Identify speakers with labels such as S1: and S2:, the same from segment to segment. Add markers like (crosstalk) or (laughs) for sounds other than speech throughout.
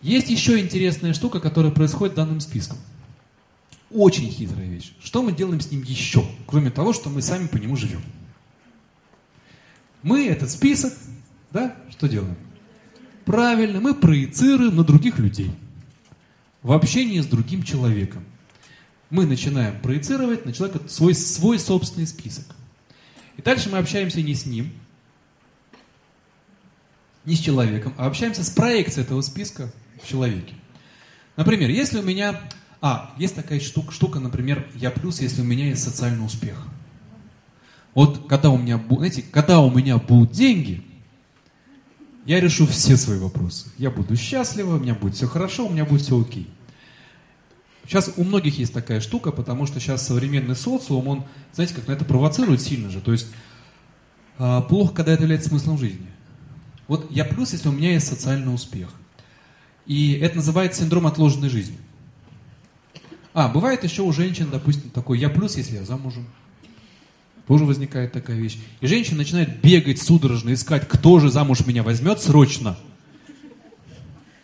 S1: Есть еще интересная штука, которая происходит данным списком. Очень хитрая вещь. Что мы делаем с ним еще, кроме того, что мы сами по нему живем? Мы этот список, да, что делаем? Правильно, мы проецируем на других людей. В общении с другим человеком. Мы начинаем проецировать на человека свой, свой собственный список. И дальше мы общаемся не с ним, не с человеком, а общаемся с проекцией этого списка в человеке. Например, если у меня... А, есть такая штука, штука, например, я плюс, если у меня есть социальный успех. Вот когда у меня, знаете, когда у меня будут деньги, я решу все свои вопросы. Я буду счастлива, у меня будет все хорошо, у меня будет все окей. Сейчас у многих есть такая штука, потому что сейчас современный социум, он, знаете, как на это провоцирует сильно же. То есть э, плохо, когда это является смыслом жизни. Вот я плюс, если у меня есть социальный успех. И это называется синдром отложенной жизни. А, бывает еще у женщин, допустим, такой, я плюс, если я замужем. Тоже возникает такая вещь. И женщина начинает бегать судорожно, искать, кто же замуж меня возьмет срочно.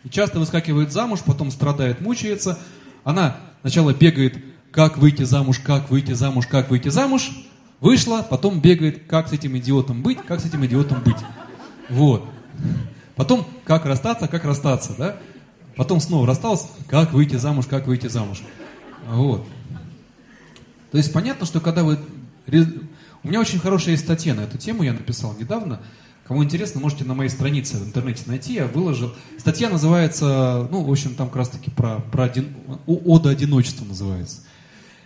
S1: И часто выскакивает замуж, потом страдает, мучается. Она сначала бегает, как выйти замуж, как выйти замуж, как выйти замуж. Вышла, потом бегает, как с этим идиотом быть, как с этим идиотом быть. Вот. Потом, как расстаться, как расстаться, да? Потом снова расстался, как выйти замуж, как выйти замуж. Вот. То есть понятно, что когда вы... У меня очень хорошая есть статья на эту тему, я написал недавно. Кому интересно, можете на моей странице в интернете найти, я выложил. Статья называется, ну, в общем, там как раз-таки про, про один, ода одиночества называется.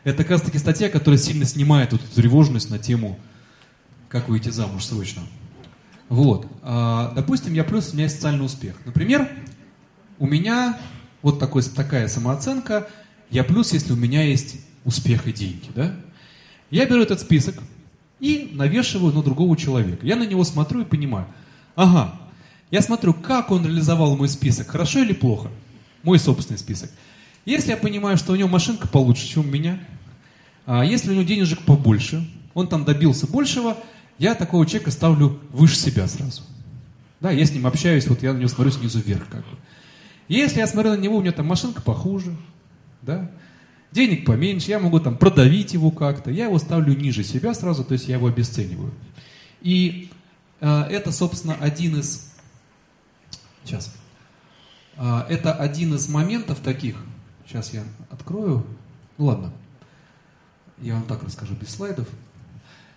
S1: Это как раз-таки статья, которая сильно снимает эту тревожность на тему, как выйти замуж срочно. Вот. А, допустим, я плюс, у меня есть социальный успех. Например, у меня вот такой, такая самооценка, я плюс, если у меня есть успех и деньги, да? Я беру этот список и навешиваю на другого человека. Я на него смотрю и понимаю, ага, я смотрю, как он реализовал мой список, хорошо или плохо, мой собственный список. Если я понимаю, что у него машинка получше, чем у меня, а если у него денежек побольше, он там добился большего, я такого человека ставлю выше себя сразу. Да, я с ним общаюсь, вот я на него смотрю снизу вверх как бы. Если я смотрю на него, у него там машинка похуже, да, денег поменьше, я могу там продавить его как-то, я его ставлю ниже себя сразу, то есть я его обесцениваю. И э, это, собственно, один из... Сейчас. Э, это один из моментов таких. Сейчас я открою. Ну ладно. Я вам так расскажу без слайдов.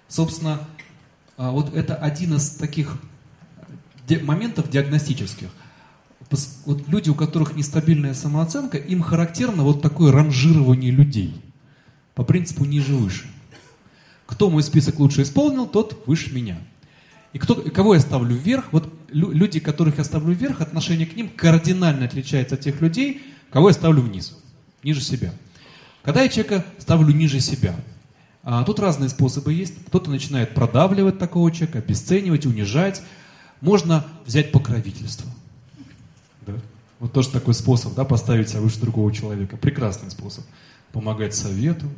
S1: Собственно, а, вот это один из таких моментов диагностических. Вот люди, у которых нестабильная самооценка, им характерно вот такое ранжирование людей. По принципу ниже-выше. Кто мой список лучше исполнил, тот выше меня. И кто, кого я ставлю вверх, вот люди, которых я ставлю вверх, отношение к ним кардинально отличается от тех людей, кого я ставлю вниз, ниже себя. Когда я человека ставлю ниже себя, а, тут разные способы есть. Кто-то начинает продавливать такого человека, обесценивать, унижать. Можно взять покровительство. Вот тоже такой способ, да, поставить себя выше другого человека. Прекрасный способ. Помогать совету.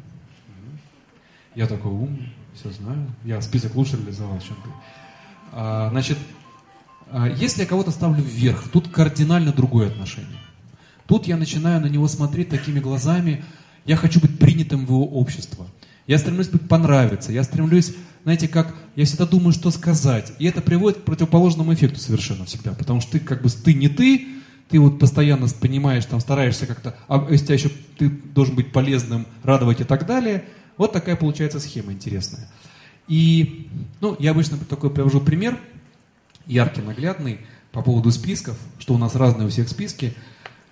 S1: Я такой умный, все знаю. Я список лучше реализовал, чем ты. А, значит, а, если я кого-то ставлю вверх, тут кардинально другое отношение. Тут я начинаю на него смотреть такими глазами, я хочу быть принятым в его общество. Я стремлюсь быть понравиться, я стремлюсь, знаете, как, я всегда думаю, что сказать. И это приводит к противоположному эффекту совершенно всегда. Потому что ты как бы, ты не ты, ты вот постоянно понимаешь, там стараешься как-то, а если тебя еще ты должен быть полезным, радовать и так далее. Вот такая получается схема интересная. И, ну, я обычно такой привожу пример, яркий, наглядный, по поводу списков, что у нас разные у всех списки,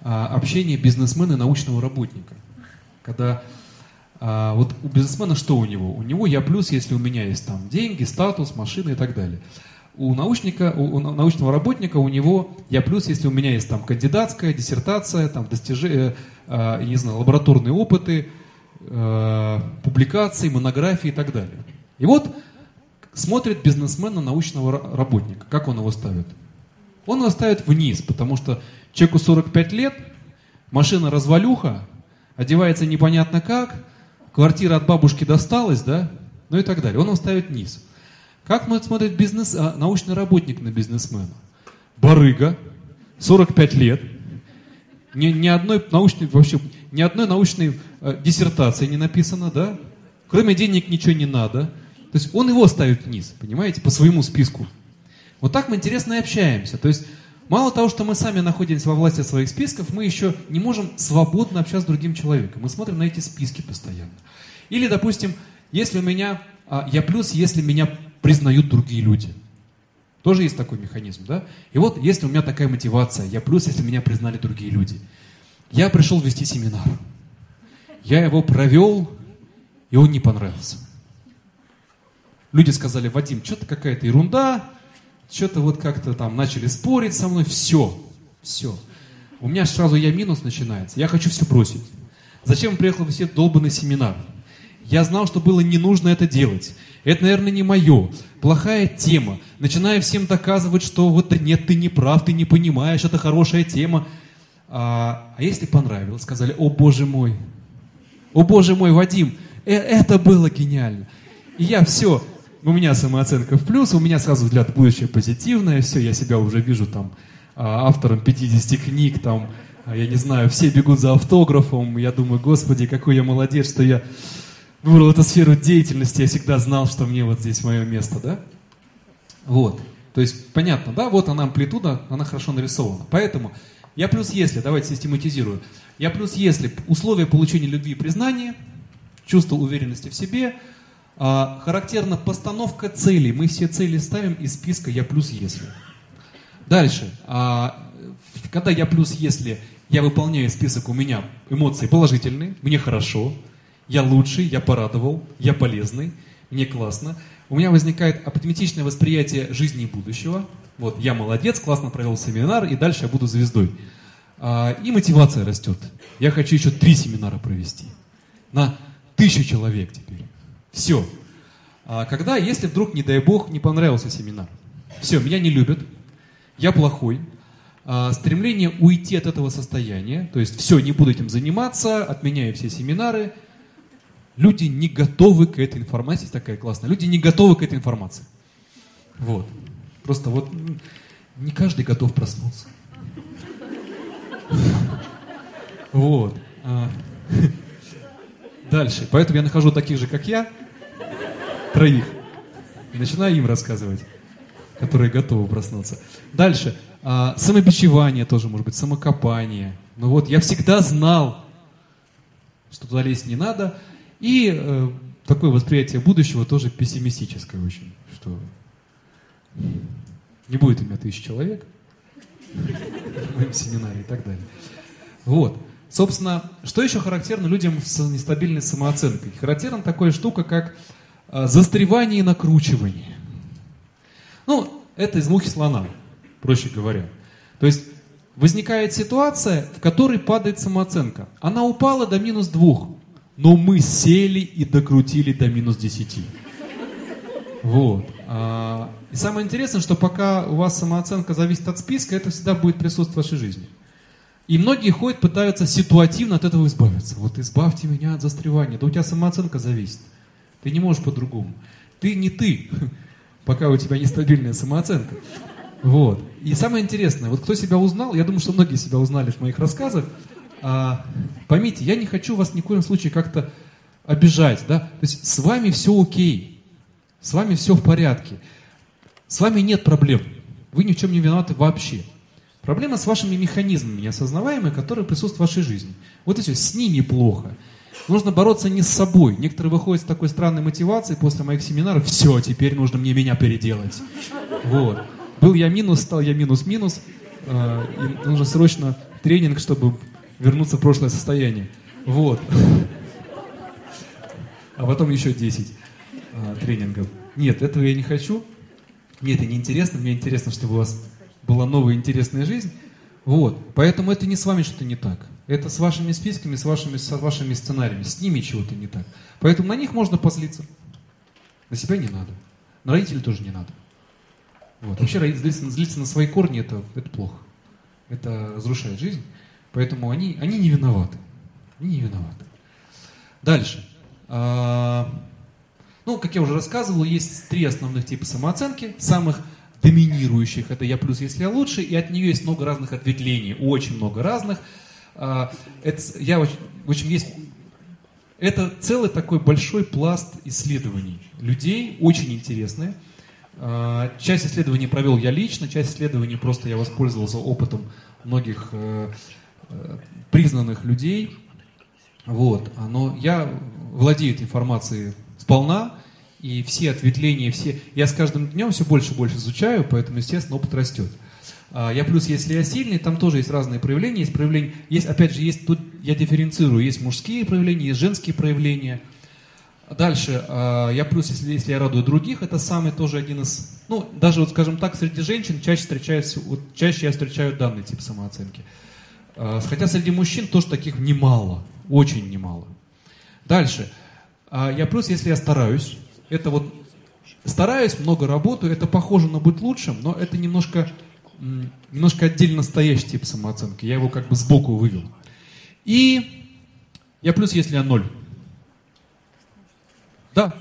S1: а, общение бизнесмена и научного работника. Когда а, вот у бизнесмена что у него? У него я плюс, если у меня есть там деньги, статус, машина и так далее. У научника, у, у научного работника у него я плюс, если у меня есть там кандидатская, диссертация, там достижения, э, не знаю, лабораторные опыты, э, публикации, монографии и так далее. И вот смотрит бизнесмен на научного работника. Как он его ставит? Он его ставит вниз, потому что человеку 45 лет, машина развалюха, одевается непонятно как, квартира от бабушки досталась, да, ну и так далее. Он его ставит низ. Как смотрит бизнес, а, научный работник на бизнесмена? Барыга, 45 лет, Ни, ни одной научной, вообще, ни одной научной э, диссертации не написано, да? Кроме денег ничего не надо. То есть он его ставит вниз, понимаете, по своему списку. Вот так мы интересно и общаемся. То есть мало того, что мы сами находимся во власти своих списков, мы еще не можем свободно общаться с другим человеком. Мы смотрим на эти списки постоянно. Или, допустим, если у меня, а, я плюс, если меня признают другие люди. Тоже есть такой механизм, да? И вот, если у меня такая мотивация, я плюс, если меня признали другие люди. Я пришел вести семинар. Я его провел, и он не понравился. Люди сказали, Вадим, что-то какая-то ерунда, что-то вот как-то там начали спорить со мной, все, все. У меня сразу я минус начинается, я хочу все бросить. Зачем приехал вести долбанный семинар? Я знал, что было не нужно это делать. Это, наверное, не мое. Плохая тема. Начинаю всем доказывать, что вот нет, ты не прав, ты не понимаешь, это хорошая тема. А, а если понравилось, сказали, о боже мой, о боже мой, Вадим, э, это было гениально. И я все, у меня самооценка в плюс, у меня сразу взгляд будущее позитивное, все, я себя уже вижу там а, автором 50 книг, там, а, я не знаю, все бегут за автографом, я думаю, господи, какой я молодец, что я выбрал эту сферу деятельности, я всегда знал, что мне вот здесь мое место, да? Вот. То есть, понятно, да, вот она амплитуда, она хорошо нарисована. Поэтому я плюс если, давайте систематизирую. Я плюс если условия получения любви и признания, чувство уверенности в себе, а, характерна постановка целей. Мы все цели ставим из списка «я плюс если». Дальше. А, когда «я плюс если» я выполняю список, у меня эмоции положительные, мне хорошо, я лучший, я порадовал, я полезный, мне классно. У меня возникает оптимистичное восприятие жизни и будущего. Вот, я молодец, классно провел семинар, и дальше я буду звездой. А, и мотивация растет. Я хочу еще три семинара провести. На тысячу человек теперь. Все. А когда, если вдруг, не дай бог, не понравился семинар, все, меня не любят, я плохой, а, стремление уйти от этого состояния, то есть все, не буду этим заниматься, отменяю все семинары, люди не готовы к этой информации, такая классная, люди не готовы к этой информации. Вот. Просто вот не каждый готов проснуться. Вот. А. Дальше. Поэтому я нахожу таких же, как я, троих. И начинаю им рассказывать, которые готовы проснуться. Дальше. А, самобичевание тоже может быть, самокопание. Ну вот, я всегда знал, что туда лезть не надо. И э, такое восприятие будущего тоже пессимистическое очень, что не будет у меня тысяч человек в моем семинаре и так далее. Вот. Собственно, что еще характерно людям с нестабильной самооценкой? Характерна такая штука, как а, застревание и накручивание. Ну, это из мухи слона, проще говоря. То есть возникает ситуация, в которой падает самооценка. Она упала до минус двух, но мы сели и докрутили до минус десяти. Вот. А, и самое интересное, что пока у вас самооценка зависит от списка, это всегда будет присутствовать в вашей жизни. И многие ходят, пытаются ситуативно от этого избавиться. Вот избавьте меня от застревания. Да у тебя самооценка зависит. Ты не можешь по-другому. Ты не ты, (laughs) пока у тебя нестабильная самооценка. Вот. И самое интересное, вот кто себя узнал, я думаю, что многие себя узнали в моих рассказах, а, поймите, я не хочу вас ни в коем случае как-то обижать, да, то есть с вами все окей, с вами все в порядке, с вами нет проблем, вы ни в чем не виноваты вообще. Проблема с вашими механизмами неосознаваемыми, которые присутствуют в вашей жизни. Вот и все, с ними плохо. Нужно бороться не с собой. Некоторые выходят с такой странной мотивацией после моих семинаров. Все, теперь нужно мне меня переделать. Вот. Был я минус, стал я минус-минус. Э, нужно срочно тренинг, чтобы вернуться в прошлое состояние. Вот. А потом еще 10 э, тренингов. Нет, этого я не хочу. Мне это не интересно. Мне интересно, чтобы у вас была новая интересная жизнь. Вот. Поэтому это не с вами что-то не так. Это с вашими списками, с вашими, с вашими сценариями. С ними чего-то не так. Поэтому на них можно позлиться. На себя не надо. На родителей тоже не надо. Вот. Вообще злиться, злиться на свои корни это, это плохо. Это разрушает жизнь. Поэтому они, они не виноваты. Они не виноваты. Дальше. А, ну, как я уже рассказывал, есть три основных типа самооценки. Самых доминирующих это я плюс, если я лучше. И от нее есть много разных ответвлений. Очень много разных. А, это, я, в общем, есть... Это целый такой большой пласт исследований людей, очень интересные. А, часть исследований провел я лично, часть исследований просто я воспользовался опытом многих э, признанных людей. Вот. Но я владею этой информацией сполна, и все ответвления, все... Я с каждым днем все больше и больше изучаю, поэтому, естественно, опыт растет. А, я плюс, если я сильный, там тоже есть разные проявления. Есть проявления, есть, опять же, есть тут я дифференцирую, есть мужские проявления, есть женские проявления. Дальше, а, я плюс, если, если я радую других, это самый тоже один из, ну, даже вот, скажем так, среди женщин чаще встречается, вот, чаще я встречаю данный тип самооценки. А, хотя среди мужчин тоже таких немало, очень немало. Дальше, я плюс, если я стараюсь, это вот стараюсь, много работаю, это похоже на быть лучшим, но это немножко немножко отдельно стоящий тип самооценки. Я его как бы сбоку вывел. И я плюс, если я ноль. Да,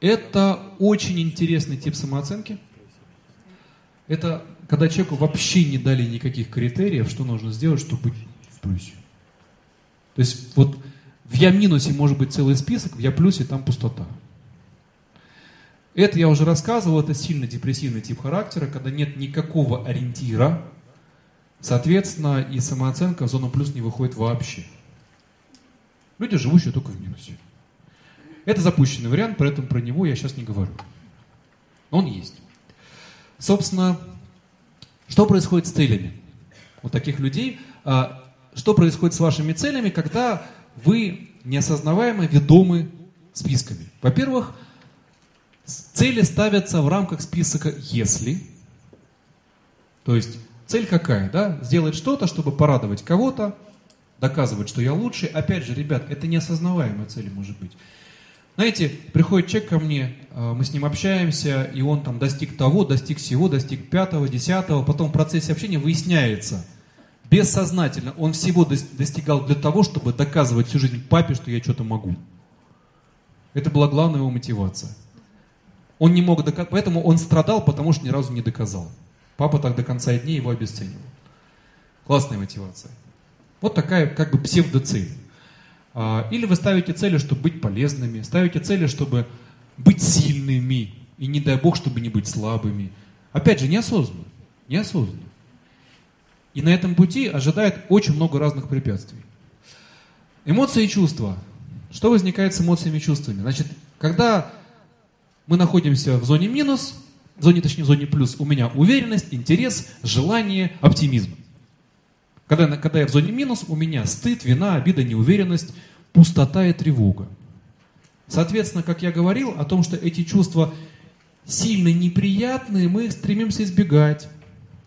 S1: это очень интересный тип самооценки. Это когда человеку вообще не дали никаких критериев, что нужно сделать, чтобы быть в плюсе. То есть вот в я минусе может быть целый список, в я плюсе там пустота. Это я уже рассказывал, это сильно депрессивный тип характера, когда нет никакого ориентира, соответственно, и самооценка в зону плюс не выходит вообще. Люди, живущие только в минусе. Это запущенный вариант, поэтому про него я сейчас не говорю. Но он есть. Собственно, что происходит с целями у таких людей? А, что происходит с вашими целями, когда вы неосознаваемо ведомы списками? Во-первых, Цели ставятся в рамках списка «если». То есть цель какая? Да? Сделать что-то, чтобы порадовать кого-то, доказывать, что я лучший. Опять же, ребят, это неосознаваемая цель может быть. Знаете, приходит человек ко мне, а, мы с ним общаемся, и он там достиг того, достиг всего, достиг пятого, десятого, потом в процессе общения выясняется, бессознательно он всего достигал для того, чтобы доказывать всю жизнь папе, что я что-то могу. Это была главная его мотивация. Он не мог доказать, поэтому он страдал, потому что ни разу не доказал. Папа так до конца дней его обесценивал. Классная мотивация. Вот такая как бы псевдоцель. А, или вы ставите цели, чтобы быть полезными, ставите цели, чтобы быть сильными, и не дай бог, чтобы не быть слабыми. Опять же, неосознанно. Неосознанно. И на этом пути ожидает очень много разных препятствий. Эмоции и чувства. Что возникает с эмоциями и чувствами? Значит, когда мы находимся в зоне минус, в зоне, точнее, в зоне плюс. У меня уверенность, интерес, желание, оптимизм. Когда, когда я в зоне минус, у меня стыд, вина, обида, неуверенность, пустота и тревога. Соответственно, как я говорил о том, что эти чувства сильно неприятные, мы стремимся избегать.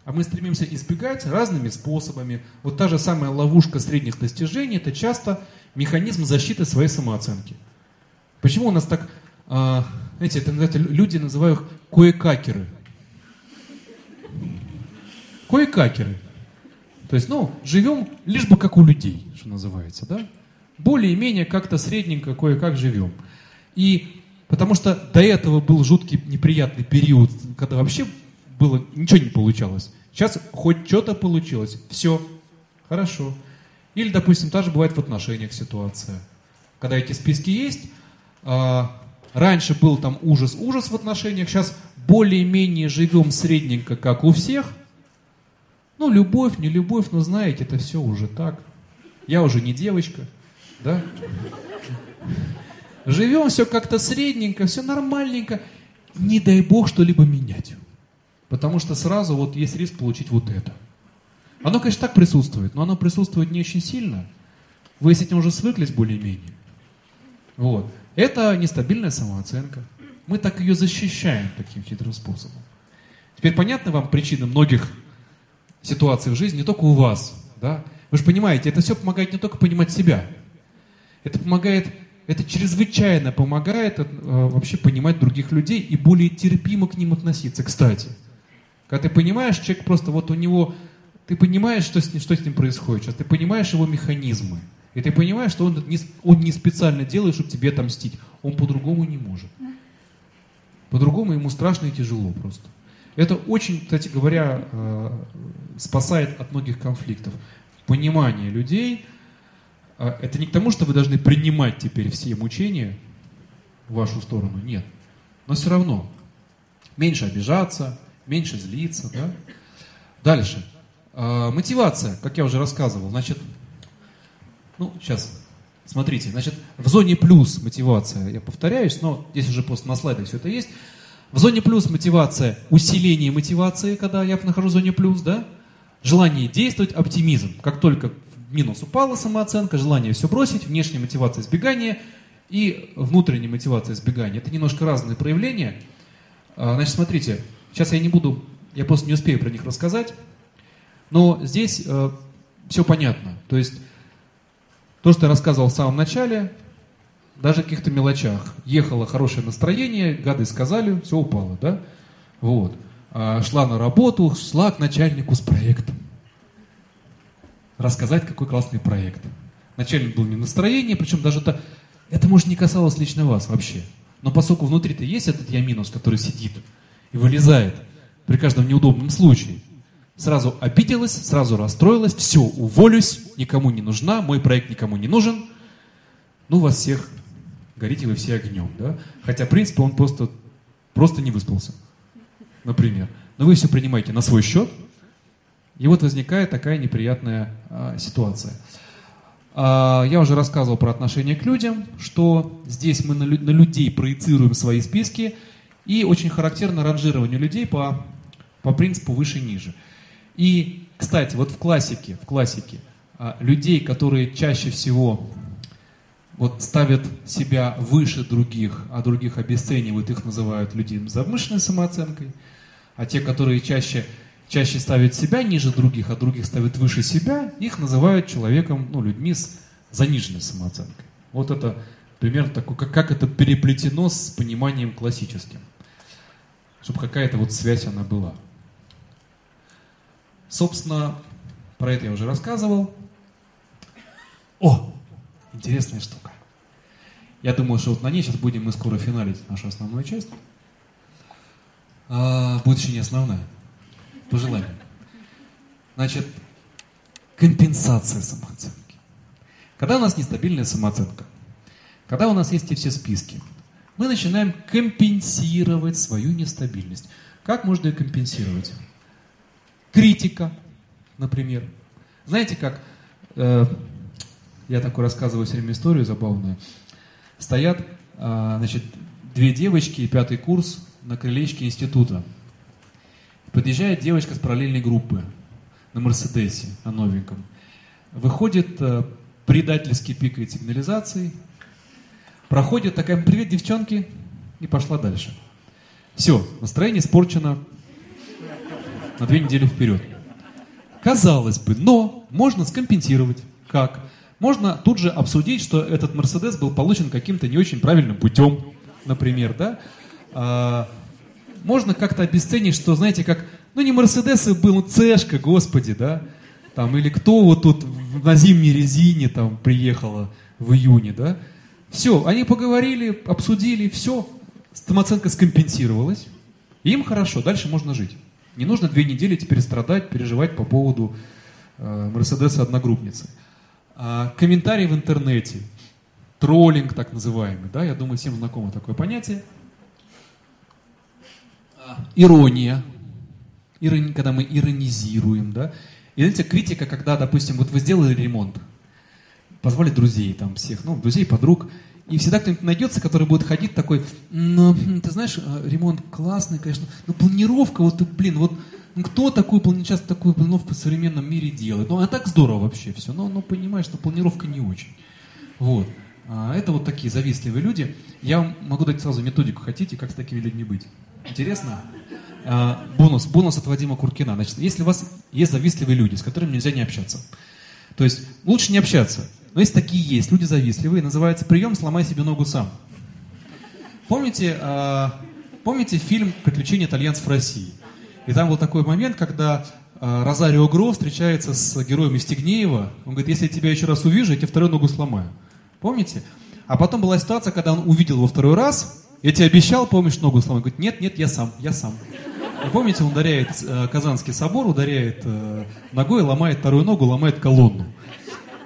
S1: А мы стремимся избегать разными способами. Вот та же самая ловушка средних достижений, это часто механизм защиты своей самооценки. Почему у нас так а, знаете, это, знаете, люди называют их кое-какеры. Кое-какеры. То есть, ну, живем лишь бы как у людей, что называется, да? Более-менее как-то средненько кое-как живем. И потому что до этого был жуткий неприятный период, когда вообще было, ничего не получалось. Сейчас хоть что-то получилось, все, хорошо. Или, допустим, также бывает в отношениях ситуация. Когда эти списки есть, а, Раньше был там ужас-ужас в отношениях, сейчас более-менее живем средненько, как у всех. Ну, любовь, не любовь, но знаете, это все уже так. Я уже не девочка, да? Живем все как-то средненько, все нормальненько. Не дай бог что-либо менять. Потому что сразу вот есть риск получить вот это. Оно, конечно, так присутствует, но оно присутствует не очень сильно. Вы с этим уже свыклись более-менее. Вот. Это нестабильная самооценка. Мы так ее защищаем таким хитрым способом. Теперь понятны вам причины многих ситуаций в жизни, не только у вас. Да? Вы же понимаете, это все помогает не только понимать себя. Это помогает, это чрезвычайно помогает э, вообще понимать других людей и более терпимо к ним относиться. Кстати, когда ты понимаешь, человек просто вот у него, ты понимаешь, что с, ним, что с ним происходит сейчас, ты понимаешь его механизмы. И ты понимаешь, что он не, он не специально делает, чтобы тебе отомстить. Он по-другому не может. По-другому ему страшно и тяжело просто. Это очень, кстати говоря, э, спасает от многих конфликтов. понимание людей, это не к тому, что вы должны принимать теперь все мучения в вашу сторону, нет. Но все равно меньше обижаться, меньше злиться, да? Дальше. А, мотивация, как я уже рассказывал, значит, ну, сейчас, смотрите, значит, в зоне плюс мотивация, я повторяюсь, но здесь уже просто на слайдах все это есть. В зоне плюс мотивация, усиление мотивации, когда я нахожусь в зоне плюс, да? Желание действовать, оптимизм. Как только минус упала самооценка, желание все бросить, внешняя мотивация избегания и внутренняя мотивация избегания. Это немножко разные проявления. А, значит, смотрите, сейчас я не буду, я просто не успею про них рассказать, но здесь э, все понятно. То есть то, что я рассказывал в самом начале, даже в каких-то мелочах. Ехало хорошее настроение, гады сказали, все упало, да? Вот. А, шла на работу, шла к начальнику с проектом. Рассказать, какой классный проект. Начальник был не в настроении, причем даже это, это может не касалось лично вас вообще. Но поскольку внутри-то есть этот я минус, который сидит и вылезает при каждом неудобном случае, сразу обиделась, сразу расстроилась, все, уволюсь, никому не нужна, мой проект никому не нужен, ну вас всех, горите вы все огнем, да? Хотя, в принципе, он просто, просто не выспался, например. Но вы все принимаете на свой счет, и вот возникает такая неприятная а, ситуация. А, я уже рассказывал про отношение к людям, что здесь мы на, на людей проецируем свои списки, и очень характерно ранжирование людей по, по принципу выше-ниже. И, кстати, вот в классике, в классике а, людей, которые чаще всего вот ставят себя выше других, а других обесценивают, их называют людьми с завышенной самооценкой, а те, которые чаще, чаще ставят себя ниже других, а других ставят выше себя, их называют человеком, ну, людьми с заниженной самооценкой. Вот это пример такой, как, как это переплетено с пониманием классическим, чтобы какая-то вот связь она была. Собственно, про это я уже рассказывал. О, интересная штука. Я думаю, что вот на ней сейчас будем мы скоро финалить нашу основную часть. А, будет не основная. По желанию. Значит, компенсация самооценки. Когда у нас нестабильная самооценка, когда у нас есть и все списки, мы начинаем компенсировать свою нестабильность. Как можно ее компенсировать? критика, например. Знаете как, э, я такой рассказываю все время историю забавную. Стоят, э, значит, две девочки, пятый курс на крылечке института. Подъезжает девочка с параллельной группы на Мерседесе, на новеньком. Выходит, э, предательски пикает сигнализацией, проходит такая, привет, девчонки, и пошла дальше. Все, настроение испорчено, на две недели вперед. Казалось бы, но можно скомпенсировать. Как? Можно тут же обсудить, что этот Мерседес был получен каким-то не очень правильным путем, например, да? Можно как-то обесценить, что, знаете, как, ну не Мерседес был, ну Цешка, господи, да? Там, или кто вот тут на зимней резине там приехала в июне, да? Все, они поговорили, обсудили, все, самооценка скомпенсировалась, им хорошо, дальше можно жить. Не нужно две недели теперь страдать, переживать по поводу э, Мерседеса одногруппницы. А, комментарии в интернете, троллинг так называемый, да, я думаю, всем знакомо такое понятие. Ирония, Ирони, когда мы иронизируем, да. И знаете, критика, когда, допустим, вот вы сделали ремонт, позвали друзей там всех, ну, друзей, подруг, и всегда кто-нибудь найдется, который будет ходить такой, ну, ты знаешь, э, ремонт классный, конечно, но планировка, вот, блин, вот ну, кто такую, часто такую планировку в современном мире делает? Ну, а так здорово вообще все, но, ну, понимаешь, что планировка не очень. Вот. А это вот такие завистливые люди. Я вам могу дать сразу методику, хотите, как с такими людьми быть. Интересно? А, бонус, бонус от Вадима Куркина. Значит, если у вас есть завистливые люди, с которыми нельзя не общаться, то есть лучше не общаться, но есть такие есть, люди завистливые, называется прием «Сломай себе ногу сам». Помните, э, помните фильм «Приключения итальянцев в России»? И там был такой момент, когда э, Розарио Гро встречается с героем Истигнеева. Он говорит, если я тебя еще раз увижу, я тебе вторую ногу сломаю. Помните? А потом была ситуация, когда он увидел его второй раз, я тебе обещал, помнишь, ногу сломать? Говорит, нет, нет, я сам, я сам. помните, он ударяет э, Казанский собор, ударяет э, ногой, ломает вторую ногу, ломает колонну.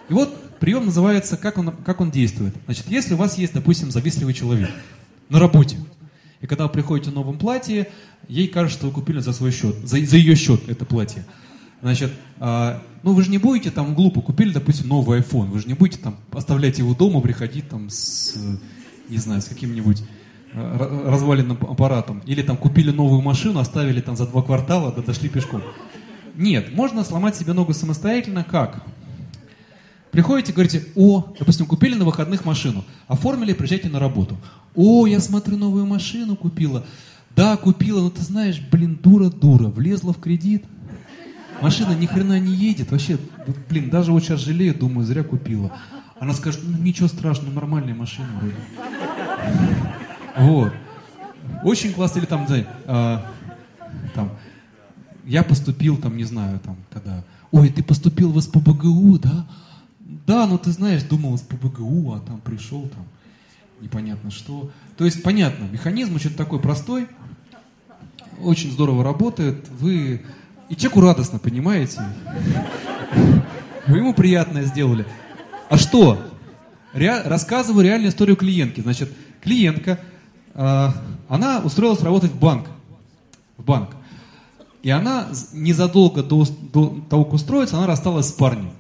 S1: И вот прием называется, как он, как он действует. Значит, если у вас есть, допустим, завистливый человек на работе, и когда вы приходите в новом платье, ей кажется, что вы купили за свой счет, за, за ее счет это платье. Значит, э, ну вы же не будете там глупо, купили, допустим, новый iPhone, вы же не будете там оставлять его дома, приходить там с, не знаю, с каким-нибудь разваленным аппаратом. Или там купили новую машину, оставили там за два квартала, да дошли пешком. Нет, можно сломать себе ногу самостоятельно. Как? Приходите, говорите, о, допустим, купили на выходных машину, оформили, приезжайте на работу. О, я смотрю, новую машину купила. Да, купила, но ты знаешь, блин, дура-дура, влезла в кредит. Машина ни хрена не едет, вообще, блин, даже вот сейчас жалею, думаю, зря купила. Она скажет, ну ничего страшного, нормальная машина вроде. Вот. Очень классно, или там, знаете, а, там, я поступил, там, не знаю, там, когда, ой, ты поступил в СПБГУ, да? Да, ну ты знаешь, думал с ПБГУ, а там пришел, там непонятно что. То есть, понятно, механизм очень такой простой, очень здорово работает, вы... И человеку радостно, понимаете? Вы ему приятное сделали. А что? Ре... Рассказываю реальную историю клиентки. Значит, клиентка, э, она устроилась работать в банк. В банк. И она незадолго до, до того, как устроиться, она рассталась с парнем.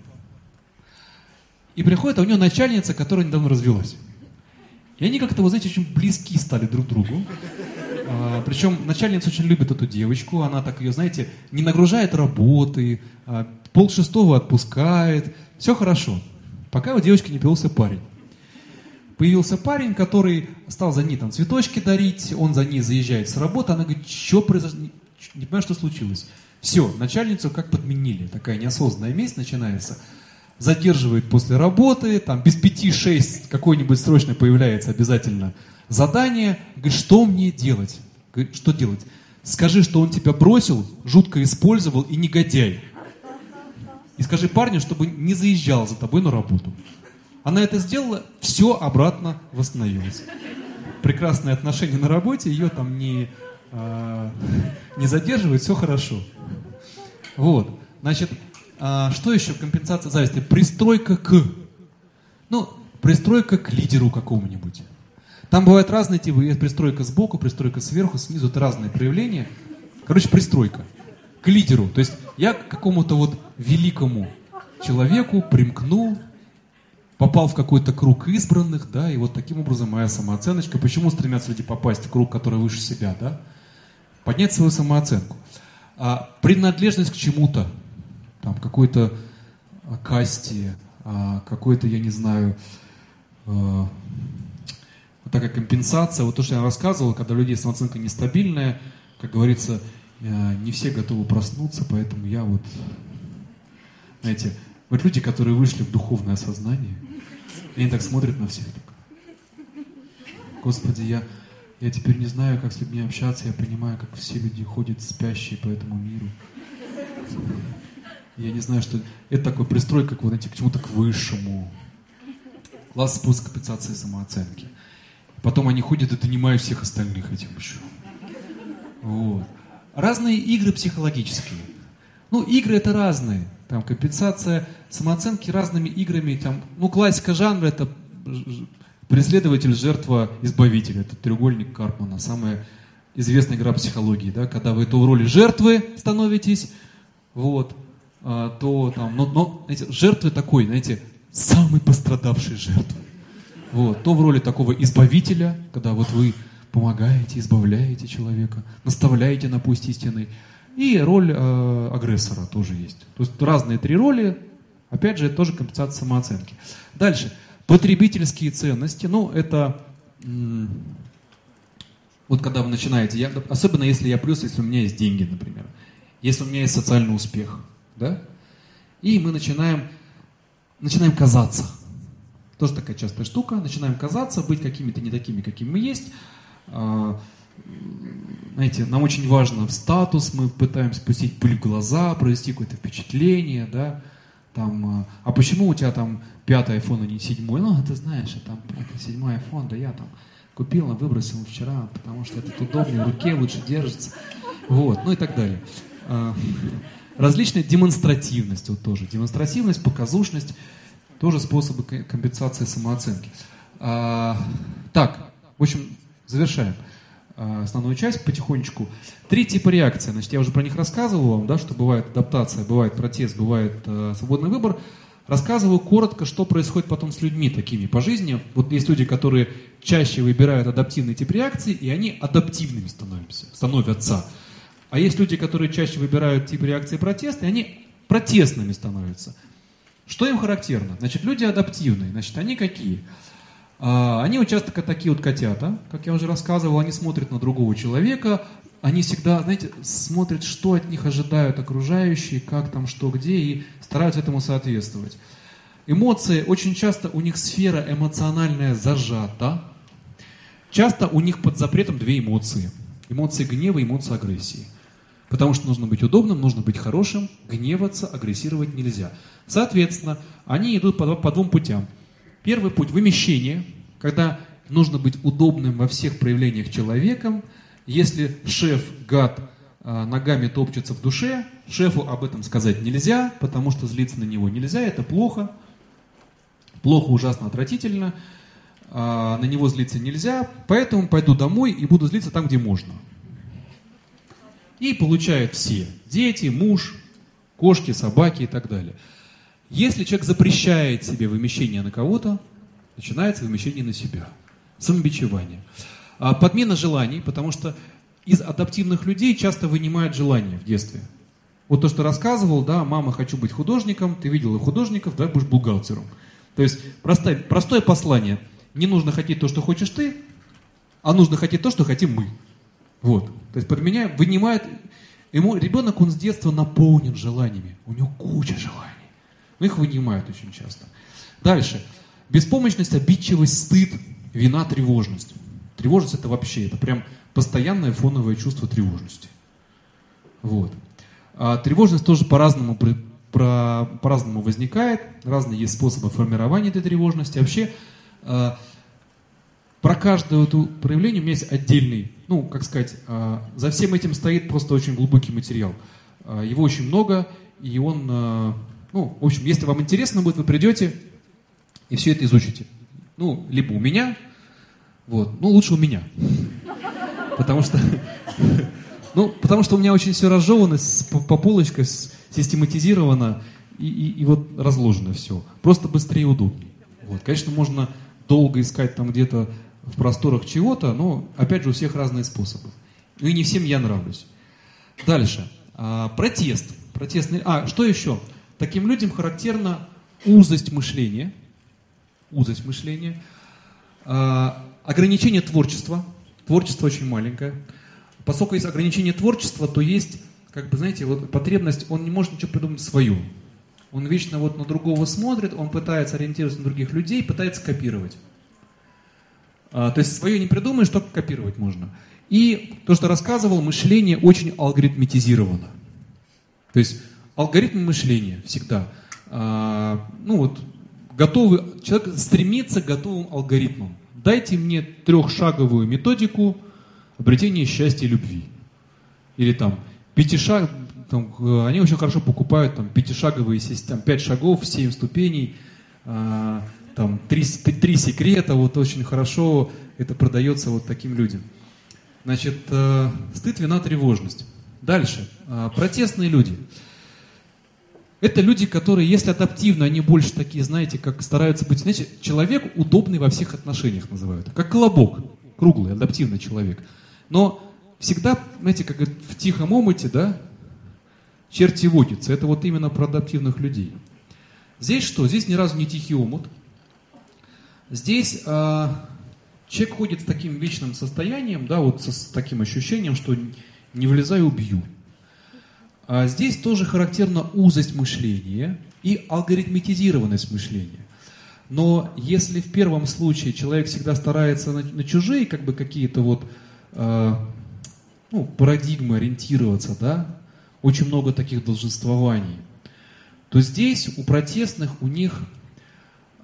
S1: И приходит, а у нее начальница, которая недавно развелась. И они как-то, вы знаете, очень близки стали друг другу. А, причем начальница очень любит эту девочку, она так ее, знаете, не нагружает работы, а, пол шестого отпускает, все хорошо. Пока у девочки не появился парень. Появился парень, который стал за ней там цветочки дарить, он за ней заезжает с работы, она говорит, что произошло, не понимаю, что случилось. Все, начальницу как подменили, такая неосознанная месть начинается – задерживает после работы, там без пяти шесть какое-нибудь срочно появляется обязательно задание, говорит, что мне делать? Говорит, что делать? Скажи, что он тебя бросил, жутко использовал и негодяй. И скажи парню, чтобы не заезжал за тобой на работу. Она это сделала, все обратно восстановилось. Прекрасные отношения на работе, ее там не, э, (laughs) не задерживает, все хорошо. Вот. Значит, а, что еще компенсация зависти? Пристройка к. Ну, пристройка к лидеру какому-нибудь. Там бывают разные типы. Есть пристройка сбоку, пристройка сверху, снизу. Это разные проявления. Короче, пристройка к лидеру. То есть я к какому-то вот великому человеку примкнул, попал в какой-то круг избранных, да, и вот таким образом моя самооценочка. Почему стремятся люди попасть в круг, который выше себя, да? Поднять свою самооценку. А, принадлежность к чему-то, там какой-то а, касте, а, какой-то, я не знаю, а, вот такая компенсация. Вот то, что я рассказывал, когда у людей самооценка нестабильная, как говорится, не все готовы проснуться, поэтому я вот, знаете, вот люди, которые вышли в духовное сознание, они так смотрят на всех, Господи, я, я теперь не знаю, как с людьми общаться, я понимаю, как все люди ходят спящие по этому миру. Я не знаю, что это такой пристрой, как вот эти к чему-то к высшему. Класс спуск компенсации самооценки. Потом они ходят и донимают всех остальных этим еще. Вот. Разные игры психологические. Ну, игры это разные. Там компенсация самооценки разными играми. Там, ну, классика жанра это преследователь, жертва, избавитель. Это треугольник Карпмана. Самая известная игра психологии, да, когда вы то в роли жертвы становитесь, вот, а, то там, но, но знаете, жертвы такой, знаете, самый пострадавший жертвы. Вот, то в роли такого избавителя, когда вот вы помогаете, избавляете человека, наставляете на путь истины. И роль э, агрессора тоже есть. То есть разные три роли, опять же, это тоже компенсация самооценки. Дальше. Потребительские ценности, ну, это вот когда вы начинаете, я, особенно если я плюс, если у меня есть деньги, например, если у меня есть социальный успех – да? И мы начинаем, начинаем казаться. Тоже такая частая штука. Начинаем казаться, быть какими-то не такими, какими мы есть. А, знаете, нам очень важно в статус, мы пытаемся пустить пыль в глаза, провести какое-то впечатление, да, там, а, а почему у тебя там пятый iPhone, а не седьмой? Ну, ты знаешь, там это седьмой iPhone, да я там купил, выбросил вчера, потому что этот удобнее, в руке лучше держится. Вот, ну и так далее. А, различная демонстративность, вот тоже. Демонстративность, показушность, тоже способы компенсации самооценки. А, так, в общем, завершаем а, основную часть потихонечку. Три типа реакции. Значит, я уже про них рассказывал вам, да, что бывает адаптация, бывает протест, бывает э, свободный выбор. Рассказываю коротко, что происходит потом с людьми такими по жизни. Вот есть люди, которые чаще выбирают адаптивный тип реакции, и они адаптивными становятся. становятся. А есть люди, которые чаще выбирают тип реакции протест, и они протестными становятся. Что им характерно? Значит, люди адаптивные. Значит, они какие? А, они вот часто такие вот котята, как я уже рассказывал, они смотрят на другого человека, они всегда, знаете, смотрят, что от них ожидают окружающие, как там, что, где, и стараются этому соответствовать. Эмоции, очень часто у них сфера эмоциональная зажата. Часто у них под запретом две эмоции. Эмоции гнева и эмоции агрессии. Потому что нужно быть удобным, нужно быть хорошим, гневаться, агрессировать нельзя. Соответственно, они идут по, по двум путям. Первый путь – вымещение, когда нужно быть удобным во всех проявлениях человеком – если шеф, гад, а, ногами топчется в душе, шефу об этом сказать нельзя, потому что злиться на него нельзя, это плохо. Плохо, ужасно, отвратительно. А, на него злиться нельзя, поэтому пойду домой и буду злиться там, где можно. И получают все. Дети, муж, кошки, собаки и так далее. Если человек запрещает себе вымещение на кого-то, начинается вымещение на себя. Самобичевание. А, подмена желаний, потому что из адаптивных людей часто вынимают желания в детстве. Вот то, что рассказывал, да, мама, хочу быть художником, ты видела художников, да, будешь бухгалтером. То есть простое, простое послание. Не нужно хотеть то, что хочешь ты, а нужно хотеть то, что хотим мы. Вот. То есть подменяем, вынимает... Ему, ребенок, он с детства наполнен желаниями. У него куча желаний. Но их вынимают очень часто. Дальше. Беспомощность, обидчивость, стыд, вина, тревожность. Тревожность это вообще, это прям постоянное фоновое чувство тревожности. Вот. А тревожность тоже по-разному, про, по-разному возникает, разные есть способы формирования этой тревожности. Вообще, а, про каждое это проявление у меня есть отдельный, ну, как сказать, а, за всем этим стоит просто очень глубокий материал. А, его очень много, и он, ну, в общем, если вам интересно будет, вы придете и все это изучите. Ну, либо у меня, вот. Ну, лучше у меня. Потому что, ну, потому что у меня очень все разжевано, по полочкам, систематизировано и, вот разложено все. Просто быстрее и удобнее. Вот. Конечно, можно долго искать там где-то в просторах чего-то, но, опять же, у всех разные способы. Ну и не всем я нравлюсь. Дальше. А, протест. Протестный... А, что еще? Таким людям характерна узость мышления. Узость мышления. А, ограничение творчества. Творчество очень маленькое. Поскольку есть ограничение творчества, то есть, как бы, знаете, вот потребность, он не может ничего придумать свою. Он вечно вот на другого смотрит, он пытается ориентироваться на других людей, пытается копировать. А, то есть свое не придумаешь, только копировать можно. И то, что рассказывал, мышление очень алгоритмитизировано. То есть алгоритм мышления всегда. А, ну вот, готовый, человек стремится к готовым алгоритмам дайте мне трехшаговую методику обретения счастья и любви. Или там пятишаг, там, э, они очень хорошо покупают там пятишаговые там пять шагов, семь ступеней, а, там три, три секрета, вот очень хорошо это продается вот таким людям. Значит, э, стыд, вина, тревожность. Дальше. Э, протестные люди. Это люди, которые, если адаптивно, они больше такие, знаете, как стараются быть, знаете, человек удобный во всех отношениях называют. Как колобок, круглый, адаптивный человек. Но всегда, знаете, как в тихом омуте, да, черти водятся. Это вот именно про адаптивных людей. Здесь что? Здесь ни разу не тихий омут. Здесь э, человек ходит с таким вечным состоянием, да, вот с таким ощущением, что не влезай, убью. А здесь тоже характерна узость мышления и алгоритмитизированность мышления. Но если в первом случае человек всегда старается на, на чужие как бы какие-то вот э, ну, парадигмы ориентироваться, да, очень много таких долженствований, то здесь у протестных у них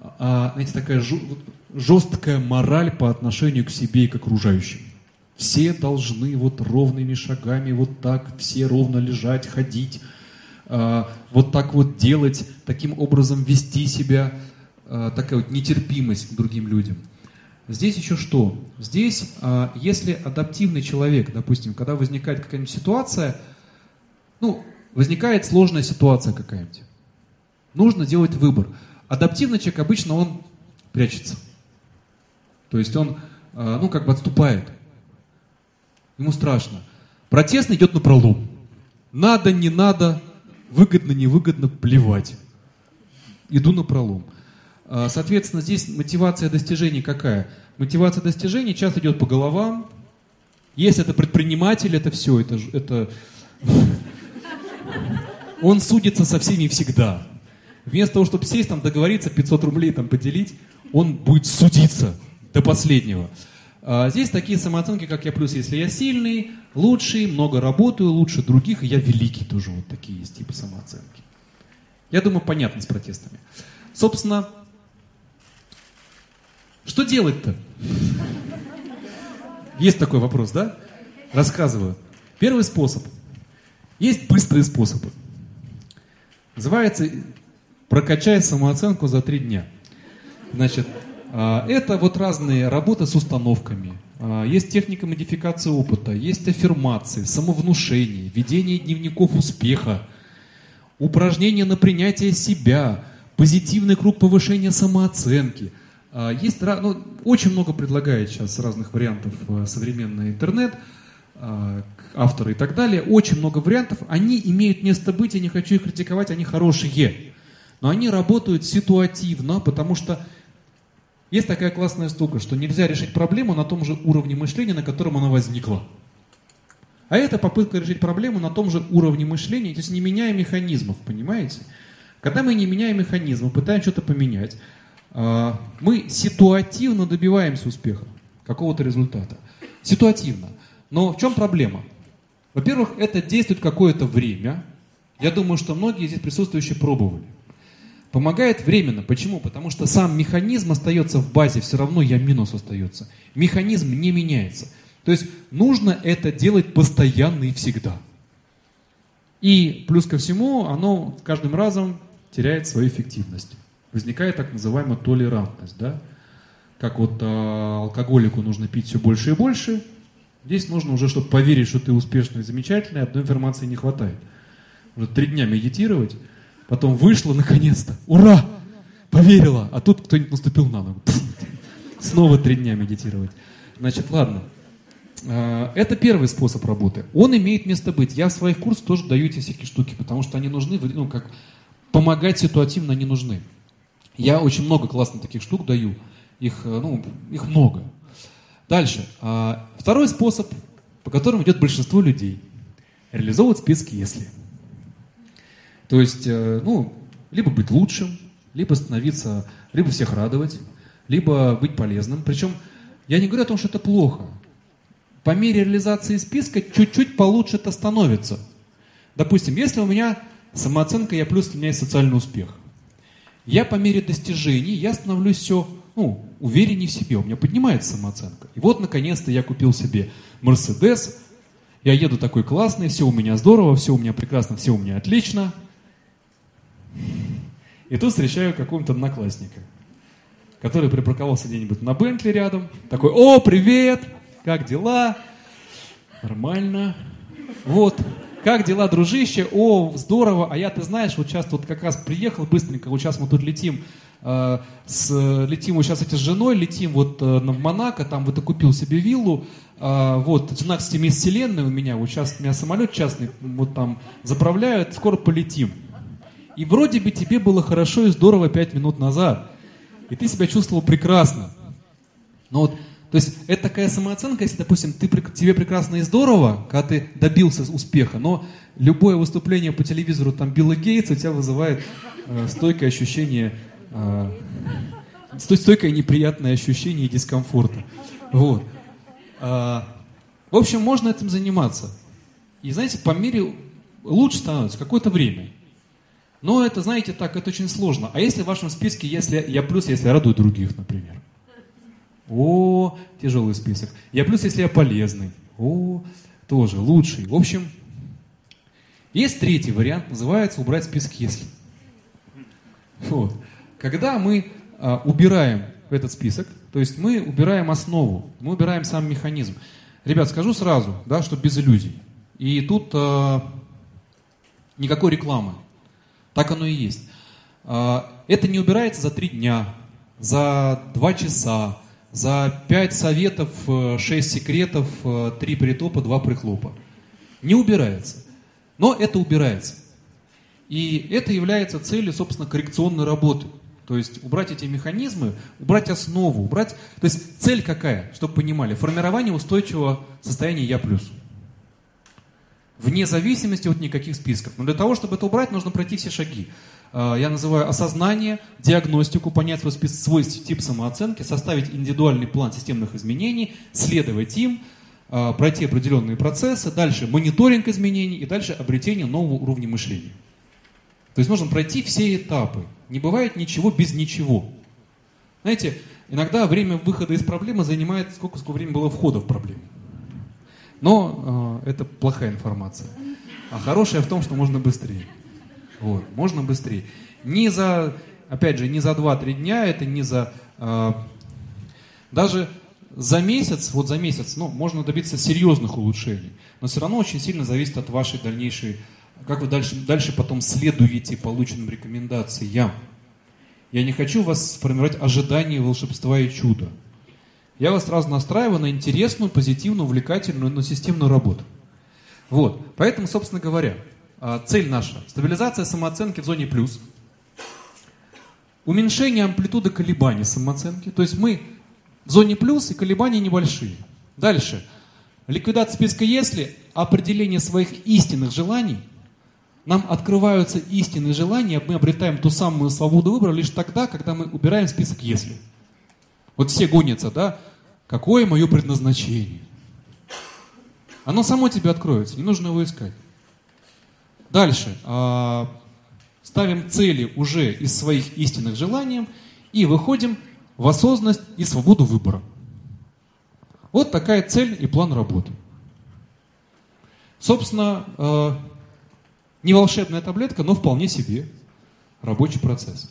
S1: э, знаете, такая жесткая мораль по отношению к себе и к окружающим. Все должны вот ровными шагами вот так, все ровно лежать, ходить, э, вот так вот делать, таким образом вести себя, э, такая вот нетерпимость к другим людям. Здесь еще что? Здесь, э, если адаптивный человек, допустим, когда возникает какая-нибудь ситуация, ну, возникает сложная ситуация какая-нибудь, нужно делать выбор. Адаптивный человек обычно он прячется. То есть он, ну, как бы отступает. Ему страшно. Протестный идет на пролом. Надо, не надо, выгодно, невыгодно, плевать. Иду на пролом. Э, соответственно, здесь мотивация достижений какая? Мотивация достижений часто идет по головам. Если это предприниматель, это все, это, это... (laughs) Он судится со всеми всегда. Вместо того, чтобы сесть, там, договориться, 500 рублей там поделить, он будет судиться до последнего. А здесь такие самооценки, как я плюс, если я сильный, лучший, много работаю, лучше других, и я великий тоже. Вот такие есть типы самооценки. Я думаю, понятно с протестами. Собственно, что делать-то? Есть такой вопрос, да? Рассказываю. Первый способ. Есть быстрые способы. Называется «Прокачай самооценку за три дня». Значит, это вот разные работы с установками. А, есть техника модификации опыта, есть аффирмации, самовнушение, ведение дневников успеха, упражнения на принятие себя, позитивный круг повышения самооценки. А, есть ну, очень много предлагает сейчас разных вариантов современный интернет, авторы и так далее. Очень много вариантов. Они имеют место быть, я не хочу их критиковать, они хорошие. Но они работают ситуативно, потому что есть такая классная штука, что нельзя решить проблему на том же уровне мышления, на котором она возникла. А это попытка решить проблему на том же уровне мышления, то есть не меняя механизмов, понимаете? Когда мы не меняем механизмы, пытаемся что-то поменять, а, мы ситуативно добиваемся успеха, какого-то результата. Ситуативно. Но в чем проблема? Во-первых, это действует какое-то время. Я думаю, что многие здесь присутствующие пробовали. Помогает временно. Почему? Потому что сам механизм остается в базе, все равно я минус остается. Механизм не меняется. То есть нужно это делать постоянно и всегда. И плюс ко всему, оно каждым разом теряет свою эффективность. Возникает так называемая толерантность. Да? Как вот э, алкоголику нужно пить все больше и больше, здесь нужно уже, чтобы поверить, что ты успешный и замечательный, одной информации не хватает. Уже три дня медитировать, Потом вышла наконец-то. Ура! Поверила. А тут кто-нибудь наступил на ногу. Снова три дня медитировать. Значит, ладно. А, это первый способ работы. Он имеет место быть. Я в своих курсах тоже даю эти всякие штуки, потому что они нужны, ну, как помогать ситуативно они нужны. Я очень много классных таких штук даю. Их, э, ну, их много. Дальше. А, второй способ, по которому идет большинство людей. Реализовывать списки «если». То есть, э, ну, либо быть лучшим, либо становиться, либо всех радовать, либо быть полезным. Причем я не говорю о том, что это плохо. По мере реализации списка чуть-чуть получше это становится. Допустим, если у меня самооценка, я плюс, у меня есть социальный успех. Я по мере достижений, я становлюсь все ну, увереннее в себе, у меня поднимается самооценка. И вот, наконец-то, я купил себе Мерседес, я еду такой классный, все у меня здорово, все у меня прекрасно, все у меня отлично. И тут встречаю какого-то одноклассника, который припарковался где-нибудь на Бентли рядом. Такой, о, привет, как дела? Нормально. Вот, как дела, дружище? О, здорово. А я, ты знаешь, вот сейчас вот как раз приехал быстренько, вот сейчас мы тут летим, э, с, летим вот сейчас эти с женой, летим вот э, в Монако, там вот и купил себе виллу, э, вот, 12 мест вселенной у меня, вот сейчас у меня самолет частный, вот там заправляют, скоро полетим. И вроде бы тебе было хорошо и здорово пять минут назад. И ты себя чувствовал прекрасно. Но вот, то есть это такая самооценка, если, допустим, ты, тебе прекрасно и здорово, когда ты добился успеха, но любое выступление по телевизору там Билла Гейтса у тебя вызывает э, стойкое ощущение, э, стойкое неприятное ощущение дискомфорта. Вот. А, в общем, можно этим заниматься. И знаете, по мере лучше становится какое-то время. Но это, знаете, так, это очень сложно. А если в вашем списке, если я плюс, если я радую других, например? О, тяжелый список. Я плюс, если я полезный. О, тоже лучший. В общем, есть третий вариант, называется убрать список если. Вот. Когда мы а, убираем этот список, то есть мы убираем основу, мы убираем сам механизм. Ребят, скажу сразу, да, что без иллюзий. И тут а, никакой рекламы. Так оно и есть. А, это не убирается за три дня, за два часа, за пять советов, э, шесть секретов, э, три притопа, два прихлопа. Не убирается. Но это убирается. И это является целью, собственно, коррекционной работы. То есть убрать эти механизмы, убрать основу, убрать... То есть цель какая, чтобы понимали? Формирование устойчивого состояния «я плюс». Вне зависимости от никаких списков. Но для того, чтобы это убрать, нужно пройти все шаги. А, я называю осознание, диагностику, понять свой, список, свой тип самооценки, составить индивидуальный план системных изменений, следовать им, а, пройти определенные процессы, дальше мониторинг изменений и дальше обретение нового уровня мышления. То есть нужно пройти все этапы. Не бывает ничего без ничего. Знаете, иногда время выхода из проблемы занимает сколько, сколько времени было входа в проблему. Но э, это плохая информация. А хорошая в том, что можно быстрее. Вот, можно быстрее. Не за, опять же, не за 2-3 дня, это не за... Э, даже за месяц, вот за месяц, ну, можно добиться серьезных улучшений. Но все равно очень сильно зависит от вашей дальнейшей... Как вы дальше, дальше потом следуете полученным рекомендациям. Я не хочу вас сформировать ожидания волшебства и чуда. Я вас сразу настраиваю на интересную, позитивную, увлекательную, но системную работу. Вот. Поэтому, собственно говоря, а, цель наша – стабилизация самооценки в зоне плюс, уменьшение амплитуды колебаний самооценки, то есть мы в зоне плюс и колебания небольшие. Дальше. Ликвидация списка «если», определение своих истинных желаний, нам открываются истинные желания, мы обретаем ту самую свободу выбора лишь тогда, когда мы убираем список «если». Вот все гонятся, да? Какое мое предназначение? Оно само тебе откроется, не нужно его искать. Дальше. А, ставим цели уже из своих истинных желаний и выходим в осознанность и свободу выбора. Вот такая цель и план работы. Собственно, а, не волшебная таблетка, но вполне себе рабочий процесс.